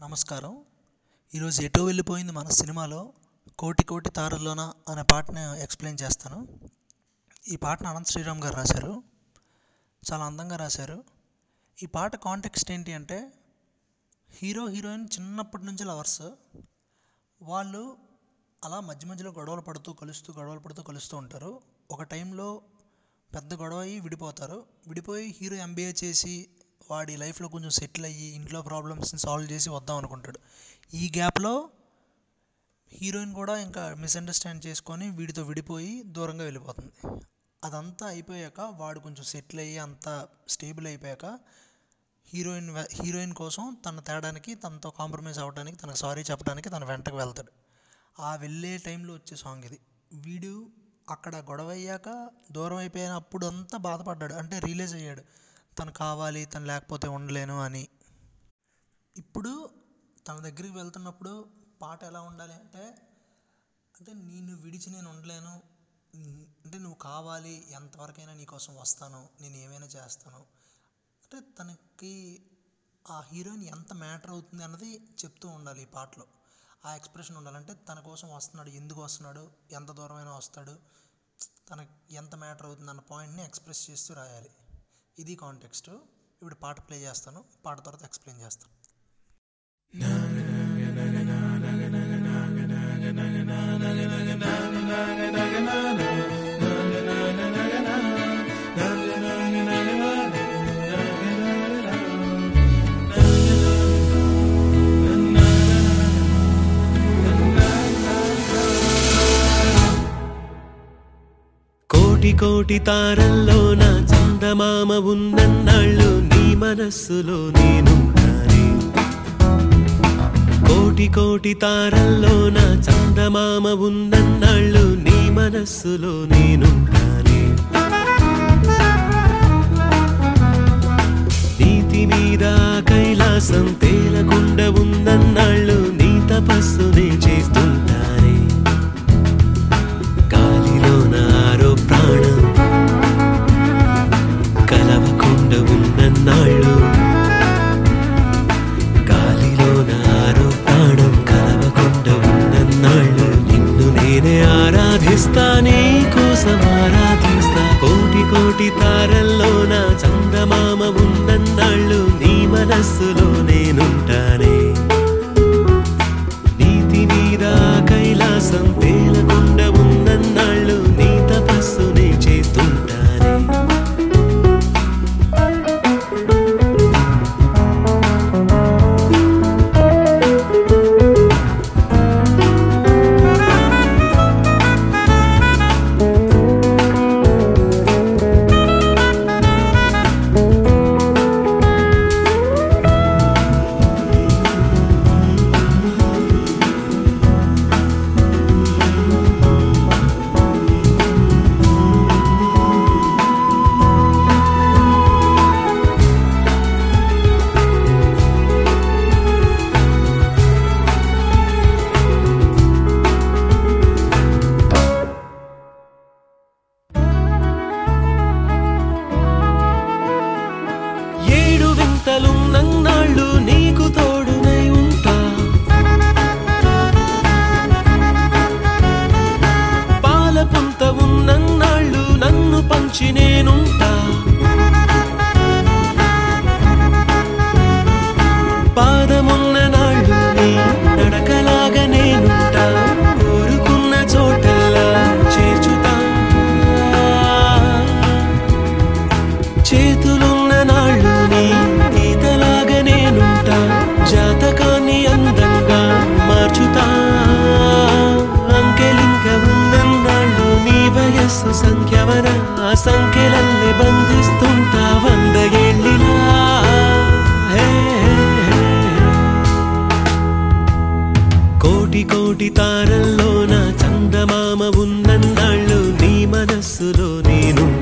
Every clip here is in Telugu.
నమస్కారం. ఈరోజు ఎటో వెళ్ళిపోయింది మన సినిమాలో కోటి కోటి తారల్లోన అనే పాటని ఎక్స్ప్లెయిన్ చేస్తాను. ఈ పాటను అనంత్ శ్రీరామ్ గారు రాశారు. చాలా అందంగా రాశారు. ఈ పాట కాంటెక్స్ట్ ఏంటి అంటే హీరో హీరోయిన్ చిన్నప్పటి నుంచి లవర్స్. వాళ్ళు అలా మధ్య మధ్యలో గొడవలు పడుతూ కలుస్తూ గొడవలు పడుతూ కలుస్తూ ఉంటారు. ఒక టైంలో పెద్ద గొడవ అయ్యి విడిపోతారు. విడిపోయి హీరో ఎంబీఏ చేసి వాడి లైఫ్లో కొంచెం సెటిల్ అయ్యి ఇంట్లో ప్రాబ్లమ్స్ని సాల్వ్ చేసి వద్దాం అనుకుంటాడు. ఈ గ్యాప్లో హీరోయిన్ కూడా ఇంకా మిస్అండర్స్టాండ్ చేసుకొని వీడితో విడిపోయి దూరంగా వెళ్ళిపోతుంది. అదంతా అయిపోయాక వాడు కొంచెం సెటిల్ అయ్యి అంతా స్టేబుల్ అయిపోయాక హీరోయిన్ హీరోయిన్ కోసం తన తేడానికి తనతో కాంప్రమైజ్ అవ్వడానికి తనకు సారీ చెప్పడానికి తన వెంటకు వెళ్తాడు. ఆ వెళ్ళే టైంలో వచ్చే సాంగ్ ఇది. వీడు అక్కడ గొడవ అయ్యాక దూరం అయిపోయినప్పుడు అంతా బాధపడ్డాడు. అంటే రియలైజ్ అయ్యాడు. తను కావాలి తను లేకపోతే ఉండలేను అని. ఇప్పుడు తన దగ్గరికి వెళ్తున్నప్పుడు పాట ఎలా ఉండాలి అంటే అంటే నేను విడిచి నేను ఉండలేను అంటే నువ్వు కావాలి ఎంతవరకైనా నీకోసం వస్తాను నేను ఏమైనా చేస్తాను. అంటే తనకి ఆ హీరోయిన్ ఎంత మ్యాటర్ అవుతుంది అన్నది చెప్తూ ఉండాలి ఈ పాటలో. ఆ ఎక్స్ప్రెషన్ ఉండాలంటే తన కోసం వస్తున్నాడు ఎందుకు వస్తున్నాడు ఎంత దూరమైనా వస్తాడు తనకి ఎంత మ్యాటర్ అవుతుంది అన్న పాయింట్ని ఎక్స్ప్రెస్ చేస్తూ రాయాలి. ఇది కాంటెక్స్ట్ ఇప్పుడు పాట ప్లే చేస్తాను. పాట తర్వాత ఎక్స్ప్లెయిన్ చేస్తాను. కోటి కోటి తారల్లో నా చందమామ ఉన్నన్నాళ్ళు నీ మనస్సులో నేనున్నానే. కోటి కోటి తారల్లో నా చందమామ ఉన్నన్నాళ్ళు నీ మనస్సులో నేనున్నానే. నీతి మీద కైలాసం తేలకుండా ఉన్నన్నాళ్ళు నీ తపస్సునే చేస్తుంటా. మనస్సులో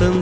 కైలాసం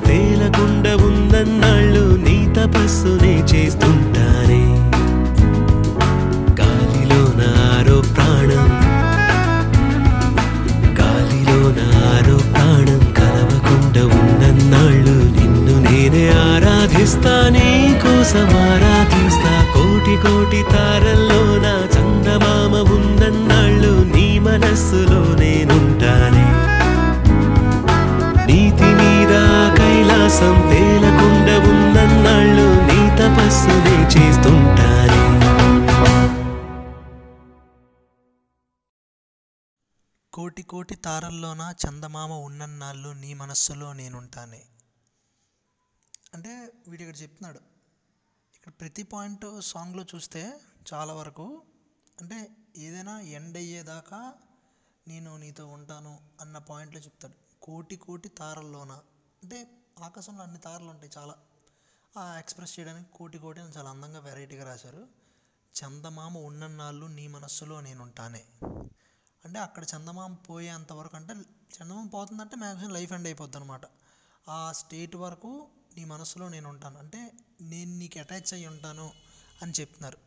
కోటి కోటి తారల్లోన చందమామ ఉన్నన్నాళ్ళు నీ మనస్సులో నేనుంటానే. అంటే వీడు ఇక్కడ చెప్తున్నాడు. ఇక్కడ ప్రతి పాయింట్ సాంగ్లో చూస్తే చాలా వరకు అంటే ఏదైనా ఎండ్ అయ్యేదాకా నేను నీతో ఉంటాను అన్న పాయింట్లో చెప్తాడు. కోటి కోటి తారల్లోన? అంటే ఆకాశంలో అన్ని తారలు ఉంటాయి చాలా. ఆ ఎక్స్ప్రెస్ చేయడానికి కోటి కోటి అని చాలా అందంగా వెరైటీగా రాశారు. చందమామ ఉన్నన్నాళ్ళు నీ మనస్సులో నేనుంటానే. అంటే అక్కడ చందమామ పోయేంత వరకు అంటే చందమామ పోతుందంటే మ్యాక్సిమం లైఫ్ ఎండ్ అయిపోద్ది అనమాట ఆ స్టేట్ వరకు నీ మనసులో నేను ఉంటాను. అంటే నేను నీకు అటాచ్ అయ్యి ఉంటాను అని చెప్తున్నారు.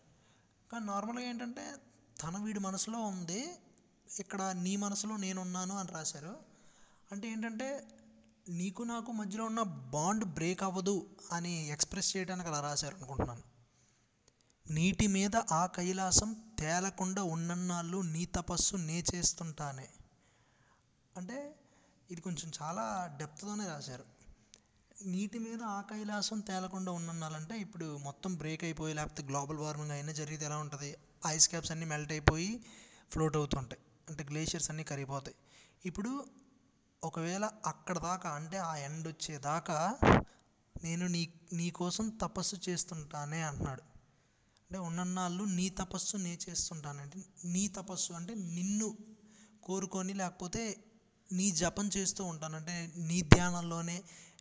కానీ నార్మల్గా ఏంటంటే తన వీడి మనసులో ఉంది ఇక్కడ నీ మనసులో నేనున్నాను అని రాశారు. అంటే ఏంటంటే నీకు నాకు మధ్యలో ఉన్న బాండ్ బ్రేక్ అవ్వదు అని ఎక్స్ప్రెస్ చేయడానికి అలా రాశారు అనుకుంటున్నాను నీటి మీద ఆ కైలాసం తేలకుండా ఉన్నన్నాళ్ళు నీ తపస్సు నే చేస్తుంటానే. అంటే ఇది కొంచెం చాలా డెప్త్తోనే రాశారు. నీటి మీద ఆ కైలాసం తేలకుండా ఉన్నన్నాళ్ళంటే ఇప్పుడు మొత్తం బ్రేక్ అయిపోయి లేకపోతే గ్లోబల్ వార్మింగ్ అయినా జరిగితే ఎలా ఉంటుంది? ఐస్ క్యాప్స్ అన్నీ మెల్ట్ అయిపోయి ఫ్లోట్ అవుతుంటాయి. అంటే గ్లేషియర్స్ అన్నీ కరిగిపోతాయి. ఇప్పుడు ఒకవేళ అక్కడ దాకా అంటే ఆ ఎండ్ వచ్చేదాకా నేను నీ నీ కోసం తపస్సు చేస్తుంటానే అంటున్నాడు. అంటే ఉన్నన్నాళ్ళు నీ తపస్సు నే చేస్తుంటానంటే నీ తపస్సు అంటే నిన్ను కోరుకొని లేకపోతే నీ జపం చేస్తూ ఉంటాను అంటే నీ ధ్యానంలోనే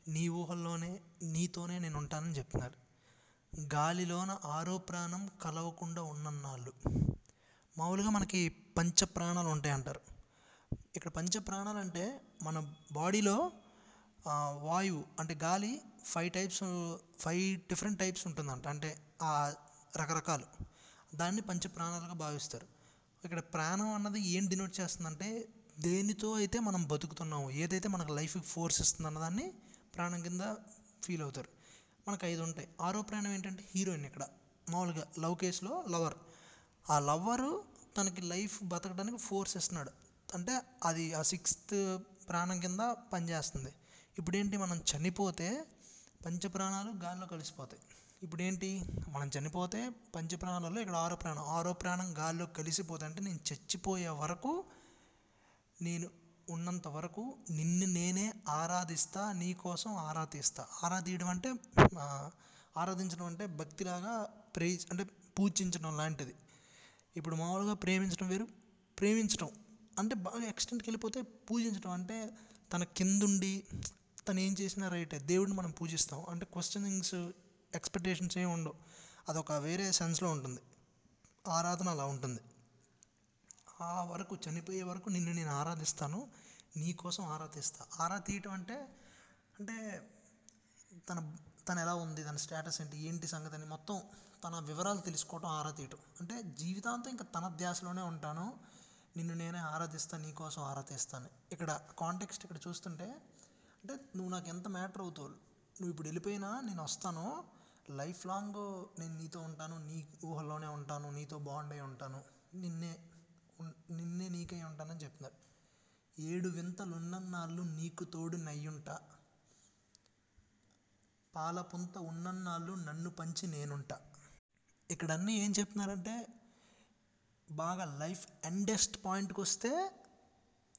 నీ ఊహల్లోనే నీతోనే నేను ఉంటానని చెప్తున్నారు. గాలిలోన ఆరో ప్రాణం కలవకుండా ఉన్నన్నాళ్ళు. మామూలుగా మనకి పంచ ప్రాణాలు ఉంటాయి అంటారు. ఇక్కడ పంచ ప్రాణాలు అంటే మన బాడీలో వాయువు అంటే గాలి five types five different types ఉంటుందంట. అంటే ఆ రకరకాలు. దాన్ని పంచ ప్రాణాలుగా భావిస్తారు. ఇక్కడ ప్రాణం అన్నది ఏం డినోట్ చేస్తుందంటే దేనితో అయితే మనం బతుకుతున్నాము ఏదైతే మనకు లైఫ్కి ఫోర్స్ ఇస్తుంది అన్నదాన్ని ప్రాణం కింద ఫీల్ అవుతారు. మనకు ఐదు ఉంటాయి. ఆరో ప్రాణం ఏంటంటే హీరోయిన్ ఇక్కడ. మామూలుగా లవ్ కేసులో లవర్. ఆ లవ్వరు తనకి లైఫ్ బతకడానికి ఫోర్స్ ఇస్తున్నాడు. అంటే అది ఆ సిక్స్త్ ప్రాణం కింద పనిచేస్తుంది. ఇప్పుడేంటి? మనం చనిపోతే పంచప్రాణాలు గాల్లో కలిసిపోతాయి. ఇప్పుడు ఏంటి మనం చనిపోతే పంచప్రాణాలలో ఇక్కడ ఆరో ప్రాణం. ఆరో ప్రాణం గాల్లో కలిసిపోతే అంటే నేను చచ్చిపోయే వరకు నేను ఉన్నంత వరకు నిన్ను నేనే ఆరాధిస్తా నీ కోసం ఆరాధిస్తా. ఆరాధియడం అంటే ఆరాధించడం అంటే భక్తిలాగా ప్రేజ్ అంటే పూజించడం లాంటిది. ఇప్పుడు మామూలుగా ప్రేమించడం వేరు. ప్రేమించడం అంటే బాగా ఎక్స్టెంట్కి వెళ్ళిపోతే పూజించడం అంటే తన కిందుండి తను ఏం చేసినా రైటే. దేవుడిని మనం పూజిస్తాం. అంటే క్వశ్చనింగ్స్ ఎక్స్పెక్టేషన్స్ ఏమి ఉండవు. అదొక వేరే సెన్స్లో ఉంటుంది. ఆరాధన అలా ఉంటుంది. ఆ వరకు చనిపోయే వరకు నిన్ను నేను ఆరాధిస్తాను నీ కోసం ఆరాధిస్తా. ఆరా తీయటం అంటే అంటే తన తను ఎలా ఉంది తన స్టేటస్ ఏంటి ఏంటి సంగతి అని మొత్తం తన వివరాలు తెలుసుకోవటం ఆరా తీయటం. అంటే జీవితాంతం ఇంకా తన ధ్యాసలోనే ఉంటాను నిన్ను నేనే ఆరాధిస్తాను నీకోసం ఆరా తీస్తాను ఇక్కడ కాంటెక్స్ట్ ఇక్కడ చూస్తుంటే అంటే నువ్వు నాకు ఎంత మ్యాటర్ అవుతావు? నువ్వు ఇప్పుడు వెళ్ళిపోయినా నేను వస్తాను. లైఫ్ లాంగ్ నేను నీతో ఉంటాను నీ ఊహల్లోనే ఉంటాను నీతో బాండ్ అయి ఉంటాను. నిన్నే నిన్నే నీకై ఉంటానని చెప్తున్నారు. ఏడు వింతలు ఉన్నన్నాళ్ళు నీకు తోడు నయ్యుంటా. పాలపుంత ఉన్నన్నాళ్ళు నన్ను పంచి నేనుంటా. ఇక్కడ అన్నీ ఏం చెప్తున్నారంటే బాగా లైఫ్ ఎండెస్ట్ పాయింట్కి వస్తే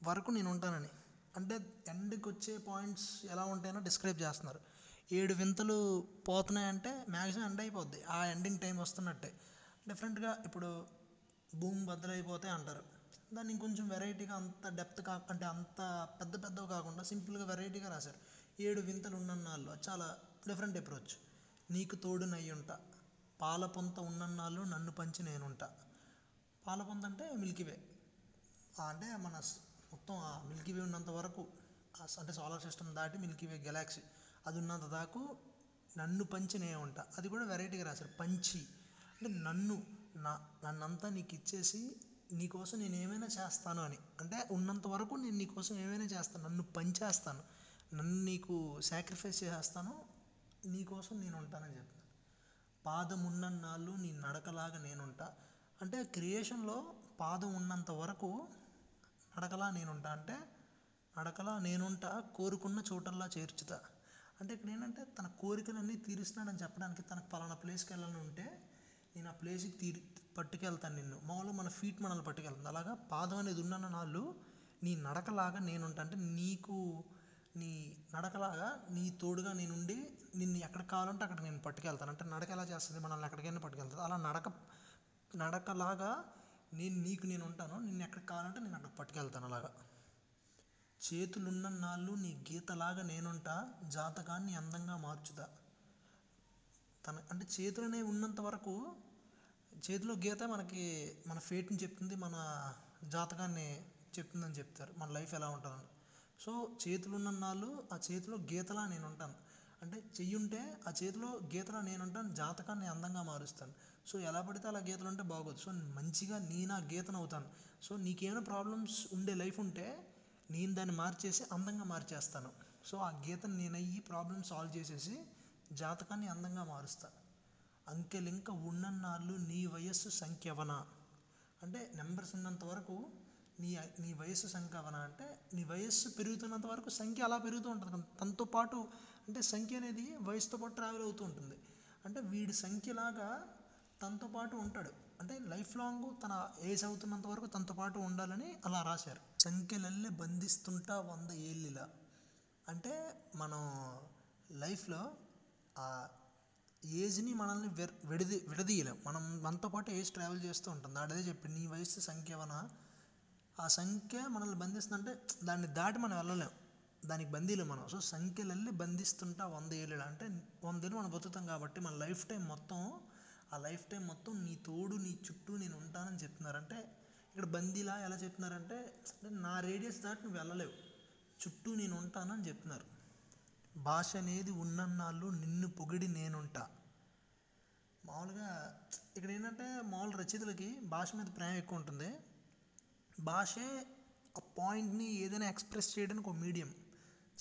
వరకు నేను ఉంటానని. అంటే ఎండ్కి వచ్చే పాయింట్స్ ఎలా ఉంటాయనో డిస్క్రైబ్ చేస్తున్నారు. ఏడు వింతలు పోతున్నాయంటే మ్యాక్సిమం ఎండ్ అయిపోద్ది. ఆ ఎండింగ్ టైం వస్తున్నట్టే. డిఫరెంట్గా ఇప్పుడు భూమి బద్దలైపోతే అంటారు. దాన్ని ఇంకొంచెం వెరైటీగా అంత డెప్త్ కా అంటే అంత పెద్ద పెద్దవి కాకుండా సింపుల్గా వెరైటీగా రాశారు. ఏడు వింతలు ఉన్నన్నాళ్ళు చాలా డిఫరెంట్ అప్రోచ్. నీకు తోడు నయ్యుంటా. పాల పొంత ఉన్నన్నాళ్ళు నన్ను పంచి నేనుంట. పాల పొంత అంటే మిల్కీవే వే. అంటే మన మొత్తం ఆ మిల్కీ వే ఉన్నంత వరకు అంటే సోలార్ సిస్టమ్ దాటి మిల్కీ వే గెలాక్సీ. అది ఉన్నంత దాకు నన్ను పంచి నేను ఉంటా. అది కూడా వెరైటీగా రాశారు. పంచి. అంటే నన్ను నా నన్నంతా నీకు ఇచ్చేసి నీకోసం నేను ఏమైనా చేస్తాను అని. అంటే ఉన్నంత వరకు నేను నీకోసం ఏమైనా చేస్తాను. నన్ను పంచేస్తాను. నన్ను నీకు సాక్రిఫైస్ చేసేస్తాను నీకోసం నేను ఉంటానని చెప్తాను పాదం ఉన్నన్నాళ్ళు నీ నడకలాగా నేనుంటా అంటే క్రియేషన్లో పాదం ఉన్నంత వరకు నడకలా నేనుంటా అంటే నడకలా నేనుంటా కోరుకున్న చోటల్లా చేర్చుతా. అంటే ఇక్కడ ఏంటంటే తన కోరికలన్నీ తీరుస్తున్నాడని చెప్పడానికి తనకు పలానా ప్లేస్కి వెళ్ళాలని ఉంటే నేను ఆ ప్లేస్కి తీరి పట్టుకెళ్తాను నిన్ను. మామూలుగా మన ఫీట్ మనల్ని పట్టుకెళ్తుంది. అలాగా పాదం అనేది ఉన్న నాళ్ళు నీ నడకలాగా నేనుంటా అంటే నీకు నీ నడకలాగా నీ తోడుగా నేనుండి నిన్ను ఎక్కడ కావాలంటే అక్కడ నేను పట్టుకెళ్తాను. అంటే నడక ఎలా చేస్తుంది? మనల్ని ఎక్కడికైనా పట్టుకెళ్తుంది. అలా నడక నడకలాగా నేను నీకు నేను ఉంటాను. నిన్ను ఎక్కడికి కావాలంటే నేను అక్కడ పట్టుకెళ్తాను అలాగా. చేతులున్న నాళ్ళు నీ గీతలాగా నేనుంటా జాతకాన్ని అందంగా మార్చుతా. తన అంటే చేతులు అనేవి ఉన్నంత వరకు చేతిలో గీత మనకి మన ఫేట్ని చెప్తుంది మన జాతకాన్ని చెప్తుందని చెప్తారు మన లైఫ్ ఎలా ఉంటుందని. సో చేతులు ఉన్నన్నాళ్ళు ఆ చేతిలో గీతలా నేను ఉంటాను అంటే చెయ్యి ఉంటే ఆ చేతిలో గీతలా నేను ఉంటాను జాతకాన్ని అందంగా మారుస్తాను. సో ఎలా పడితే అలా గీతలు ఉంటే బాగోదు. సో మంచిగా నేను ఆ గీతను అవుతాను సో నీకేమైనా ప్రాబ్లమ్స్ ఉండే లైఫ్ ఉంటే నేను దాన్ని మార్చేసి అందంగా మార్చేస్తాను. సో ఆ గీతను నేను అయ్యి ప్రాబ్లమ్ సాల్వ్ చేసేసి జాతకాన్ని అందంగా మారుస్తా. అంకెలింక ఉన్నన్నాళ్ళు నీ వయస్సు సంఖ్యవన? అంటే నెంబర్స్ ఉన్నంత వరకు నీ నీ వయస్సు సంఖ్యవన? అంటే నీ వయస్సు పెరుగుతున్నంత వరకు సంఖ్య అలా పెరుగుతూ ఉంటుంది తనతో పాటు అంటే సంఖ్య అనేది వయసుతో పాటు ట్రావెల్ అవుతూ ఉంటుంది. అంటే వీడి సంఖ్యలాగా తనతో పాటు ఉంటాడు. అంటే లైఫ్ లాంగ్ తన ఏజ్ అవుతున్నంత వరకు తనతో పాటు ఉండాలని అలా రాశారు. సంఖ్యలల్లే బంధిస్తుంటా వంద ఏళ్ళిలా. అంటే మనం లైఫ్లో ఆ ఏజ్ని మనల్ని విడది విడదీయలేం. మనం మనతో పాటు ఏజ్ ట్రావెల్ చేస్తూ ఉంటుంది అదే చెప్పి నీ వయస్సు సంఖ్యవన ఆ సంఖ్య మనల్ని బంధిస్తుందంటే దాన్ని దాటి మనం వెళ్ళలేం. దానికి బందీలు మనం. సో సంఖ్యలల్లి బంధిస్తుంటా వంద ఏళ్ళు అంటే వంద ఏళ్ళు మనం బతుకుతాం కాబట్టి మన లైఫ్ టైం మొత్తం ఆ లైఫ్ టైం మొత్తం నీ తోడు నీ చుట్టూ నేను ఉంటానని చెప్తున్నారు అంటే ఇక్కడ బందీలా ఎలా చెప్తున్నారంటే నా రేడియస్ దాటి నువ్వు వెళ్ళలేవు. చుట్టూ నేను ఉంటానని చెప్తున్నారు. భాష అనేది ఉన్నన్నాళ్ళు నిన్ను పొగిడి నేనుంటా. మామూలుగా ఇక్కడ ఏంటంటే మామూలు రచయితలకి భాష మీద ప్రేమ ఎక్కువ ఉంటుంది. భాషే ఒక పాయింట్ని ఏదైనా ఎక్స్ప్రెస్ చేయడానికి ఒక మీడియం.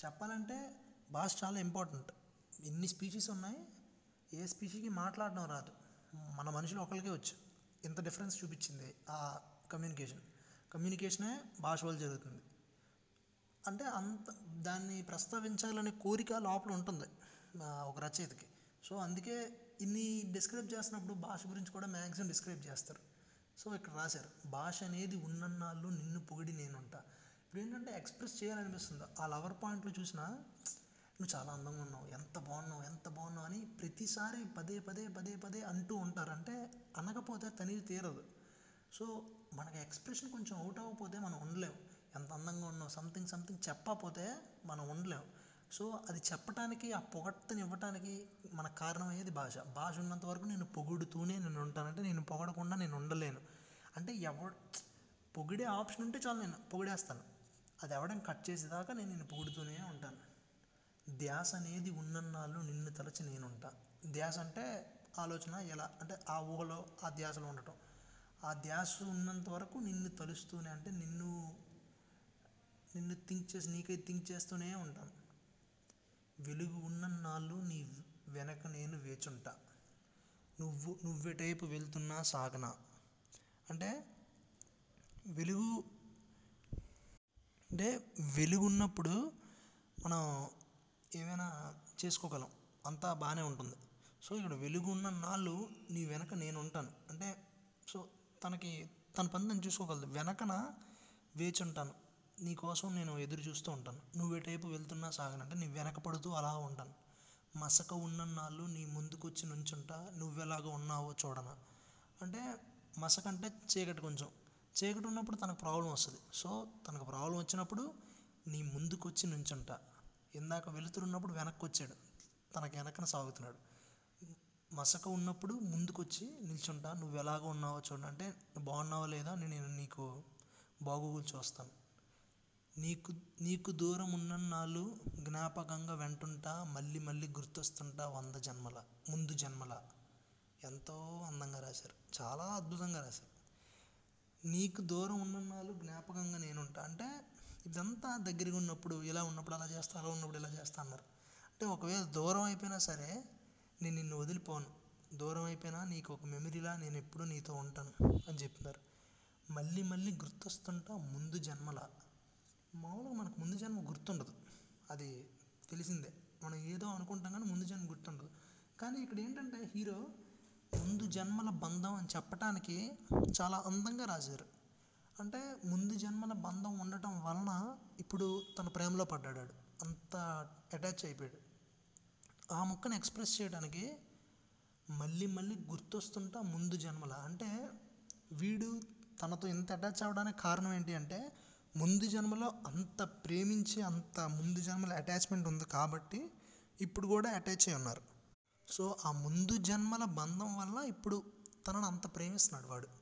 చెప్పాలంటే భాష చాలా ఇంపార్టెంట్. ఎన్ని స్పీషీస్ ఉన్నాయి ఏ స్పీషీకి మాట్లాడడం రాదు. మన మనుషులు ఒకరికే వచ్చు. ఇంత డిఫరెన్స్ చూపించింది ఆ కమ్యూనికేషన్ కమ్యూనికేషనే భాష వల్ల జరుగుతుంది. అంటే అంత దాన్ని ప్రస్తావించాలనే కోరిక లోపల ఉంటుంది ఒక రచయితకి. సో అందుకే ఇన్ని డిస్క్రైబ్ చేస్తున్నప్పుడు భాష గురించి కూడా మ్యాక్సిమం డిస్క్రైబ్ చేస్తారు. సో ఇక్కడ రాశారు భాష అనేది ఉన్నన్నాళ్ళు నిన్ను పొగిడి నేనుంటా. ఇప్పుడు ఏంటంటే ఎక్స్ప్రెస్ చేయాలనిపిస్తుంది? ఆ లవర్ పాయింట్లో చూసినా నువ్వు చాలా అందంగా ఉన్నావు ఎంత బాగున్నావు ఎంత బాగున్నావు అని ప్రతిసారి పదే పదే పదే పదే అంటూ ఉంటారు. అంటే అనకపోతే తనివి తీరదు. సో మనకి ఎక్స్ప్రెషన్ కొంచెం అవుట్ అవ్వకపోతే మనం ఉండలేం. ఎంత అందంగా ఉన్నావు సంథింగ్ సంథింగ్ చెప్పకపోతే మనం ఉండలేం. సో అది చెప్పటానికి ఆ పొగడ్తని ఇవ్వటానికి మన కారణం అయ్యేది భాష. భాష ఉన్నంత వరకు నేను పొగుడుతూనే నేను ఉంటానంటే నేను పొగడకుండా నేను ఉండలేను. అంటే ఎవ పొగిడే ఆప్షన్ ఉంటే చాలు నేను పొగిడేస్తాను. అది ఎవడం కట్ చేసేదాకా నేను నేను పొగుడుతూనే ఉంటాను. ధ్యాస అనేది ఉన్నన్నాళ్ళు నిన్ను తలచి నేనుంటా. ధ్యాస అంటే ఆలోచన ఎలా? అంటే ఆ ఊహలో ఆ ధ్యాసలో ఉండటం. ఆ ధ్యాస ఉన్నంత వరకు నిన్ను తలుస్తూనే అంటే నిన్ను నిన్ను థింక్ చేసి నీకై థింక్ చేస్తూనే ఉంటాను వెలుగు ఉన్నన్నాళ్ళు నీ వెనక నేను వేచుంటా. నువ్వు నువ్వెటైపు వెళ్తున్నా సాగనా. అంటే వెలుగు అంటే వెలుగు ఉన్నప్పుడు మనం ఏమైనా చేసుకోగలం. అంతా బాగానే ఉంటుంది. సో ఇక్కడ వెలుగు ఉన్న నాళ్ళు నీ వెనక నేను ఉంటాను. అంటే సో తనకి తన పని తను చూసుకోగలదు వెనకన వేచి ఉంటాను. నీ కోసం నేను ఎదురు చూస్తూ ఉంటాను. నువ్వు ఎటైపు వెళ్తున్నా సాగనంటే నీ వెనక పడుతూ అలా ఉంటాను. మసక ఉన్న నాళ్ళు నీ ముందుకొచ్చి నుంచుంటా నువ్వెలాగ ఉన్నావో చూడనా. అంటే మసక అంటే చీకటి కొంచెం. చీకటి ఉన్నప్పుడు తనకు ప్రాబ్లం వస్తుంది. సో తనకు ప్రాబ్లం వచ్చినప్పుడు నీ ముందుకొచ్చి నుంచుంటా. ఇందాక వెలుతురున్నప్పుడు వెనక్కి వచ్చాడు తనకు వెనకన సాగుతున్నాడు. మసక ఉన్నప్పుడు ముందుకొచ్చి నిల్చుంటా నువ్వు ఎలాగ ఉన్నావో చూడండి. అంటే బాగున్నావా లేదా నేను నీకు బాగోగులు చూస్తాను. నీకు నీకు దూరం ఉన్న నాళ్ళు జ్ఞాపకంగా వెంటుంటా మళ్ళీ మళ్ళీ గుర్తొస్తుంటా వంద జన్మల ముందు జన్మల. ఎంతో అందంగా రాశారు. చాలా అద్భుతంగా రాశారు. నీకు దూరం ఉన్న నాళ్ళు జ్ఞాపకంగా నేనుంటా. అంటే ఇదంతా దగ్గరగా ఉన్నప్పుడు ఇలా ఉన్నప్పుడు అలా చేస్తా అలా ఉన్నప్పుడు ఇలా చేస్తా అన్నారు. అంటే ఒకవేళ దూరం అయిపోయినా సరే నేను నిన్ను వదిలిపోను. దూరం అయిపోయినా నీకు ఒక మెమరీలా నేను ఎప్పుడూ నీతో ఉంటాను అని చెప్తున్నారు మళ్ళీ మళ్ళీ గుర్తొస్తుంటా ముందు జన్మల. మామూలుగా మనకు ముందు జన్మ గుర్తుండదు. అది తెలిసిందే. మనం ఏదో అనుకుంటాం కానీ ముందు జన్మ గుర్తుండదు. కానీ ఇక్కడ ఏంటంటే హీరో ముందు జన్మల బంధం అని చెప్పటానికి చాలా అందంగా రాశారు. అంటే ముందు జన్మల బంధం ఉండటం వలన ఇప్పుడు తన ప్రేమలో పడ్డాడు అంత అటాచ్ అయిపోయాడు. ఆ మొక్కను ఎక్స్ప్రెస్ చేయడానికి మళ్ళీ మళ్ళీ గుర్తొస్తుంటా ముందు జన్మల. అంటే వీడు తనతో ఇంత అటాచ్ అవ్వడానికి కారణం ఏంటి అంటే ముందు జన్మలో అంత ప్రేమించి అంత ముందు జన్మల అటాచ్మెంట్ ఉంది కాబట్టి ఇప్పుడు కూడా అటాచ్ అయి ఉన్నారు. సో ఆ ముందు జన్మల బంధం వల్ల ఇప్పుడు తనను అంత ప్రేమిస్తున్నాడు వాడు.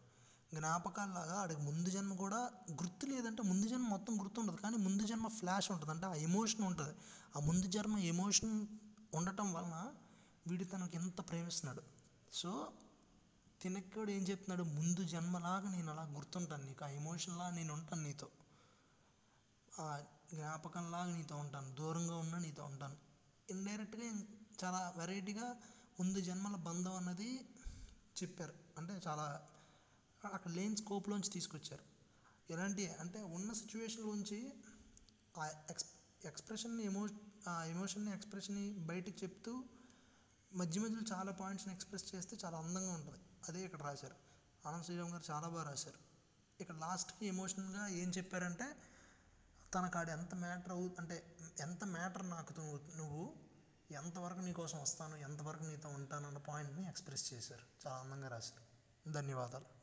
జ్ఞాపకాల్లాగా ఆడికి ముందు జన్మ కూడా గుర్తు లేదంటే ముందు జన్మ మొత్తం గుర్తుండదు. కానీ ముందు జన్మ ఫ్లాష్ ఉంటుంది. అంటే ఆ ఎమోషన్ ఉంటుంది. ఆ ముందు జన్మ ఎమోషన్ ఉండటం వలన వీడు తనకి ఎంత ప్రేమిస్తున్నాడు. సో తినక్కడు ఏం చెప్తున్నాడు? ముందు జన్మలాగా నేను అలా గుర్తుంటాను నీకు. ఆ ఎమోషన్లా నేను ఉంటాను నీతో. ఆ జ్ఞాపకంలాగా నీతో ఉంటాను. దూరంగా ఉన్నా నీతో ఉంటాను. ఇండైరెక్ట్గా చాలా వెరైటీగా ముందు జన్మల బంధం అన్నది చెప్పారు. అంటే చాలా అక్కడ లేని స్కోప్లోంచి తీసుకొచ్చారు. ఎలాంటి అంటే ఉన్న సిచ్యువేషన్లోంచి ఆ ఎక్స్ ఎక్స్ప్రెషన్ని ఎమో ఆ ఎమోషన్ని ఎక్స్ప్రెషన్ని బయటకు చెప్తూ మధ్య మధ్యలో చాలా పాయింట్స్ని ఎక్స్ప్రెస్ చేస్తే చాలా అందంగా ఉంటుంది. అదే ఇక్కడ రాశారు. ఆనంద్ శ్రీరామ్ గారు చాలా బాగా రాశారు. ఇక్కడ లాస్ట్కి ఎమోషనల్గా ఏం చెప్పారంటే తన కాడ ఎంత మ్యాటర్ అవు అంటే ఎంత మ్యాటర్ నాకు నువ్వు నువ్వు ఎంతవరకు నీకోసం వస్తాను ఎంతవరకు నీతో ఉంటాను అన్న పాయింట్ని ఎక్స్ప్రెస్ చేశారు. చాలా అందంగా రాశారు. ధన్యవాదాలు.